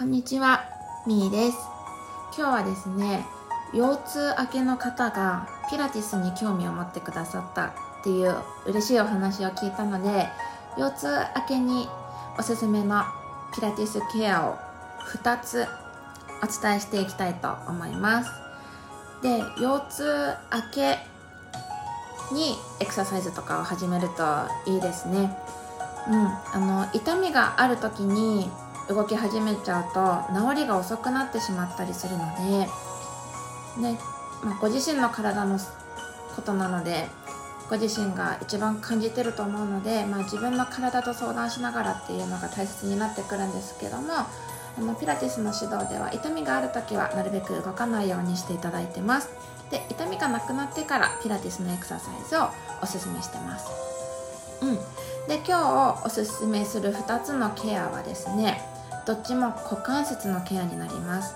こんにちは、みーです。今日はですね、腰痛明けの方がピラティスに興味を持ってくださったっていう嬉しいお話を聞いたので、腰痛明けにおすすめのピラティスケアを2つお伝えしていきたいと思います。で、腰痛明けにエクササイズとかを始めるといいですね。うん、あの痛みがある時に動き始めちゃうと治りが遅くなってしまったりするので、ねまあ、ご自身の体のことなのでご自身が一番感じてると思うので、まあ、自分の体と相談しながらっていうのが大切になってくるんですけどもあのピラティスの指導では痛みがある時はなるべく動かないようにしていただいてます。で痛みがなくなってからピラティスのエクササイズをおすすめしてます。うん。で今日おすすめする2つのケアはですねどっちも股関節のケアになります。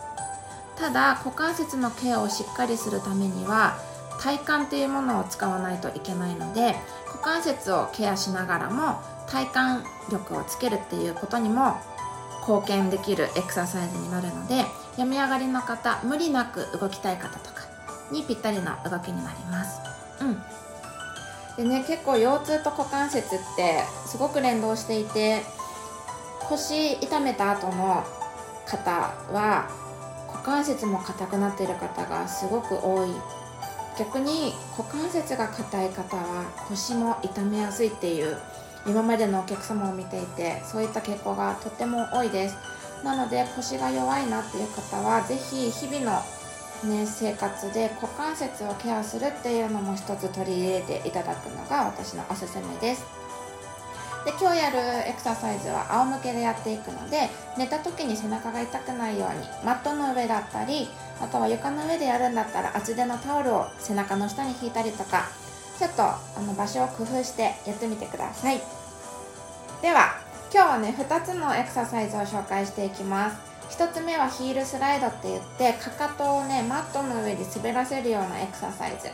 ただ股関節のケアをしっかりするためには体幹というものを使わないといけないので股関節をケアしながらも体幹力をつけるっていうことにも貢献できるエクササイズになるので病み上がりの方無理なく動きたい方とかにぴったりな動きになります。うん。でね結構腰痛と股関節ってすごく連動していて腰痛めた後の方は股関節も硬くなっている方がすごく多い。逆に股関節が硬い方は腰も痛めやすいっていう今までのお客様を見ていてそういった傾向がとっても多いです。なので腰が弱いなっていう方は是非日々の、ね、生活で股関節をケアするっていうのも一つ取り入れていただくのが私のおすすめです。で今日やるエクササイズは仰向けでやっていくので寝た時に背中が痛くないようにマットの上だったりあとは床の上でやるんだったら厚手のタオルを背中の下に引いたりとかちょっとあの場所を工夫してやってみてください。では今日はね2つのエクササイズを紹介していきます。1つ目はヒールスライドって言ってかかとをねマットの上で滑らせるようなエクササイズ。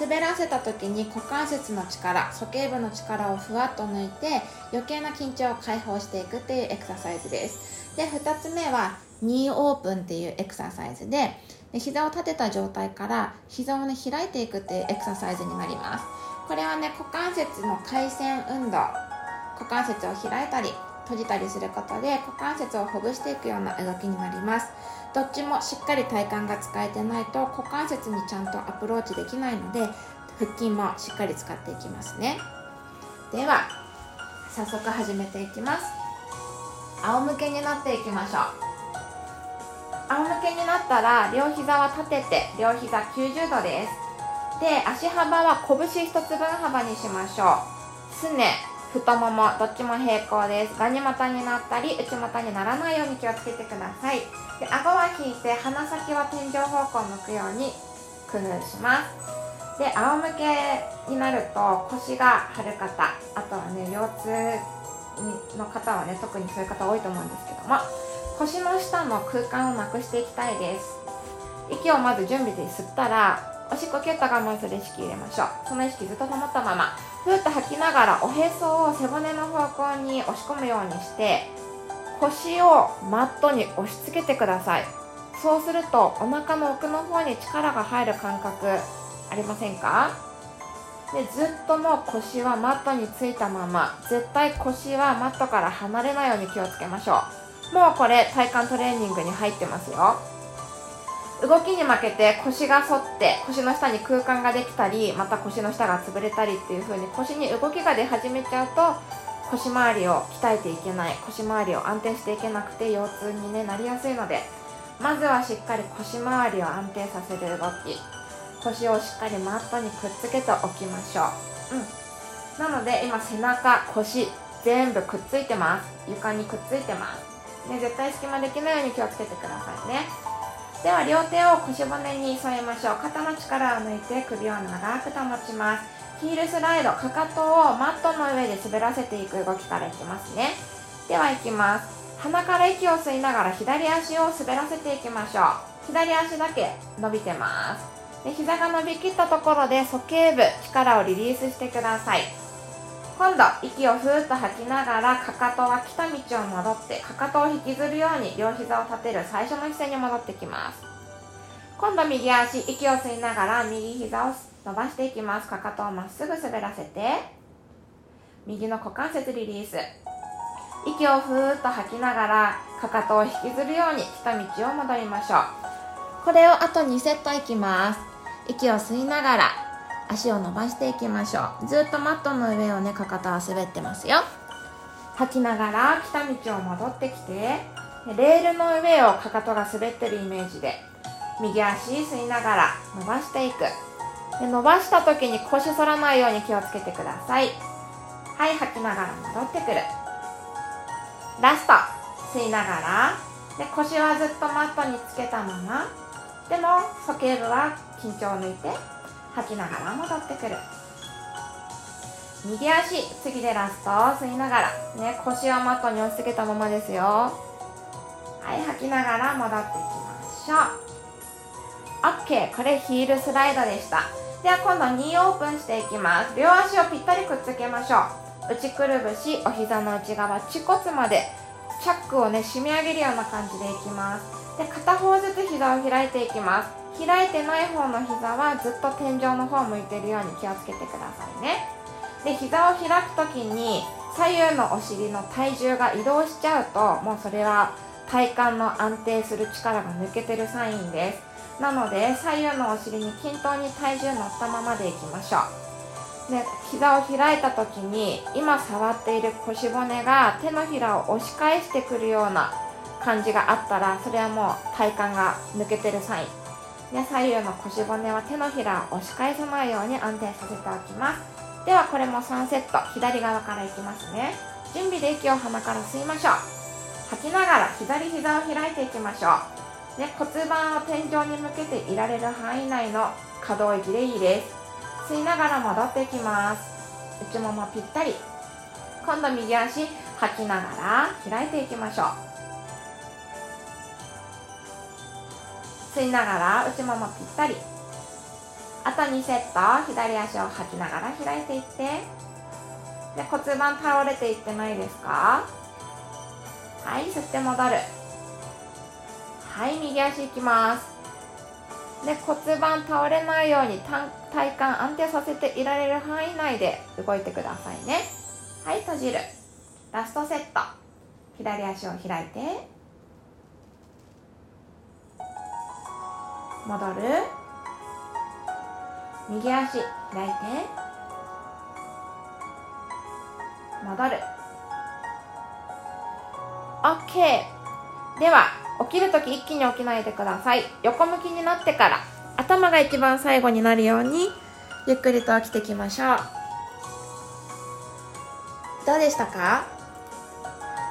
滑らせた時に股関節の力鼠径部の力をふわっと抜いて余計な緊張を解放していくっていうエクササイズです。で2つ目はニーオープンっていうエクササイズでで膝を立てた状態から膝をね開いていくっていうエクササイズになります。これはね股関節の回旋運動。股関節を開いたり閉じたりすることで股関節をほぐしていくような動きになります。どっちもしっかり体幹が使えてないと股関節にちゃんとアプローチできないので腹筋もしっかり使っていきますね。では早速始めていきます。仰向けになっていきましょう。仰向けになったら両膝は立てて両膝90度です。で足幅は拳1つ分幅にしましょう。すね太ももどっちも平行です。ガニ股になったり内股にならないように気をつけてください。で顎は引いて鼻先は天井方向を向くように工夫します。で仰向けになると腰が張る方あとはね腰痛の方はね特にそういう方多いと思うんですけども腰の下の空間をなくしていきたいです。息をまず準備で吸ったらおしっこキュッと我慢する意識入れましょう。その意識ずっと保ったままふーっと吐きながらおへそを背骨の方向に押し込むようにして腰をマットに押し付けてください。そうするとお腹の奥の方に力が入る感覚ありませんか？でずっともう腰はマットについたまま絶対腰はマットから離れないように気をつけましょう。もうこれ体幹トレーニングに入ってますよ。動きに負けて腰が反って腰の下に空間ができたりまた腰の下が潰れたりっていう風に腰に動きが出始めちゃうと腰回りを鍛えていけない腰回りを安定していけなくて腰痛に、ね、なりやすいのでまずはしっかり腰回りを安定させる動き腰をしっかりマットにくっつけておきましょう、うん、なので今背中腰全部くっついてます。床にくっついてます、ね、絶対隙間できないように気をつけてくださいね。では両手を腰骨に添えましょう。肩の力を抜いて首を長く保ちます。ヒールスライドかかとをマットの上で滑らせていく動きからいきますね。ではいきます。鼻から息を吸いながら左足を滑らせていきましょう。左足だけ伸びてます。で膝が伸びきったところで鼠径部力をリリースしてください。今度息をふーっと吐きながらかかとは来た道を戻ってかかとを引きずるように両膝を立てる最初の姿勢に戻ってきます。今度右足息を吸いながら右膝を伸ばしていきます。かかとをまっすぐ滑らせて右の股関節リリース。息をふーっと吐きながらかかとを引きずるように来た道を戻りましょう。これをあと2セットいきます。息を吸いながら足を伸ばしていきましょう。ずっとマットの上をねかかとは滑ってますよ。吐きながら来た道を戻ってきてレールの上をかかとが滑ってるイメージで右足吸いながら伸ばしていく。で伸ばした時に腰反らないように気をつけてください。はい吐きながら戻ってくる。ラスト吸いながらで腰はずっとマットにつけたままでも鼠径部は緊張を抜いて吐きながら戻ってくる。右足次でラスト吸いながら。ね腰はマットに押し付けたままですよ。はい吐きながら戻っていきましょう。OK これヒールスライドでした。では今度2オープンしていきます。両足をぴったりくっつけましょう。内くるぶしお膝の内側恥骨まで。チャックをね締め上げるような感じでいきます。で片方ずつ膝を開いていきます。開いてない方の膝はずっと天井の方向いてるように気をつけてくださいね。で膝を開く時に左右のお尻の体重が移動しちゃうともうそれは体幹の安定する力が抜けてるサインです。なので左右のお尻に均等に体重乗ったままでいきましょう。で膝を開いた時に今触っている腰骨が手のひらを押し返してくるような感じがあったらそれはもう体幹が抜けてるサイン。ね、左右の腰骨は手のひらを押し返さないように安定させておきます。ではこれも3セット。左側からいきますね。準備で息を鼻から吸いましょう。吐きながら左膝を開いていきましょう、ね、骨盤を天井に向けていられる範囲内の可動域でいいです。吸いながら戻っていきます。内ももぴったり。今度右足吐きながら開いていきましょう。吸いながら内ももぴったり。あと2セット左足を吐きながら開いていって。で骨盤倒れていってないですか？はい吸って戻る。はい右足いきます。で骨盤倒れないように体幹安定させていられる範囲内で動いてくださいね。はい閉じる。ラストセット。左足を開いて。戻る。右足開いて。戻る。OK では起きるとき一気に起きないでください。横向きになってから頭が一番最後になるようにゆっくりと起きていきましょう。どうでしたか？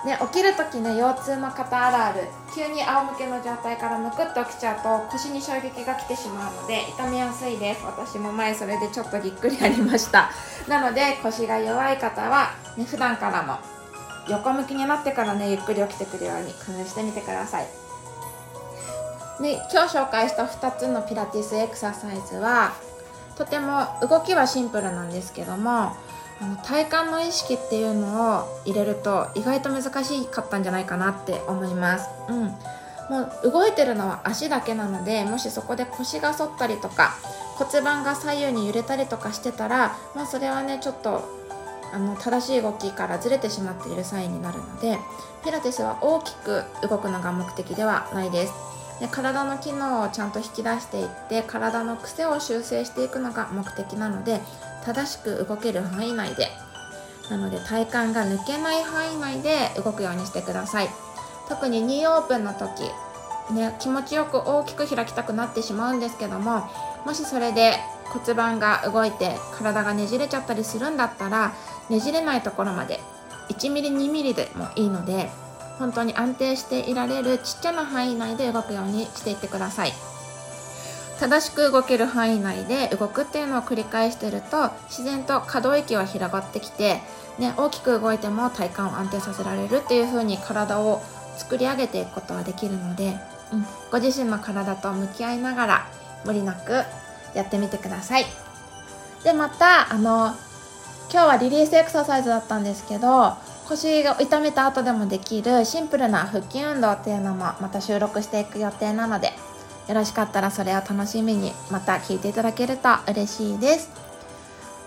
ね、起きる時ね腰痛の方あるある。急に仰向けの状態からむくっと起きちゃうと腰に衝撃が来てしまうので痛めやすいです。私も前それでちょっとぎっくりありました。なので腰が弱い方は、ね、普段からも横向きになってからねゆっくり起きてくるように工夫してみてください。で今日紹介した2つのピラティスエクササイズはとても動きはシンプルなんですけどもあの体幹の意識っていうのを入れると意外と難しかったんじゃないかなって思います。うんもう動いてるのは足だけなのでもしそこで腰が反ったりとか骨盤が左右に揺れたりとかしてたら、まあ、それはねちょっとあの正しい動きからずれてしまっているサインになるのでピラティスは大きく動くのが目的ではないですで体の機能をちゃんと引き出していって体の癖を修正していくのが目的なので正しく動ける範囲内でなので体幹が抜けない範囲内で動くようにしてください特に2オープンの時ね、気持ちよく大きく開きたくなってしまうんですけどももしそれで骨盤が動いて体がねじれちゃったりするんだったらねじれないところまで 1mm2mm でもいいので本当に安定していられるちっちゃな範囲内で動くようにしていってください。正しく動ける範囲内で動くっていうのを繰り返してると自然と可動域は広がってきて、ね、大きく動いても体幹を安定させられるっていう風に体を作り上げていくことはできるので、うん、ご自身の体と向き合いながら無理なくやってみてください。でまたあの今日はリリースエクササイズだったんですけど腰を痛めた後でもできるシンプルな腹筋運動っていうのもまた収録していく予定なのでよろしかったらそれを楽しみにまた聞いていただけると嬉しいです、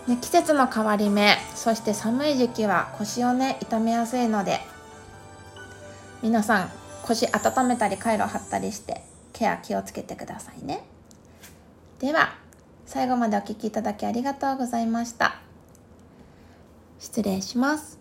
ね、季節の変わり目そして寒い時期は腰をね痛めやすいので皆さん腰温めたりカイロ貼ったりしてケア気をつけてくださいね。では最後までお聴きいただきありがとうございました。失礼します。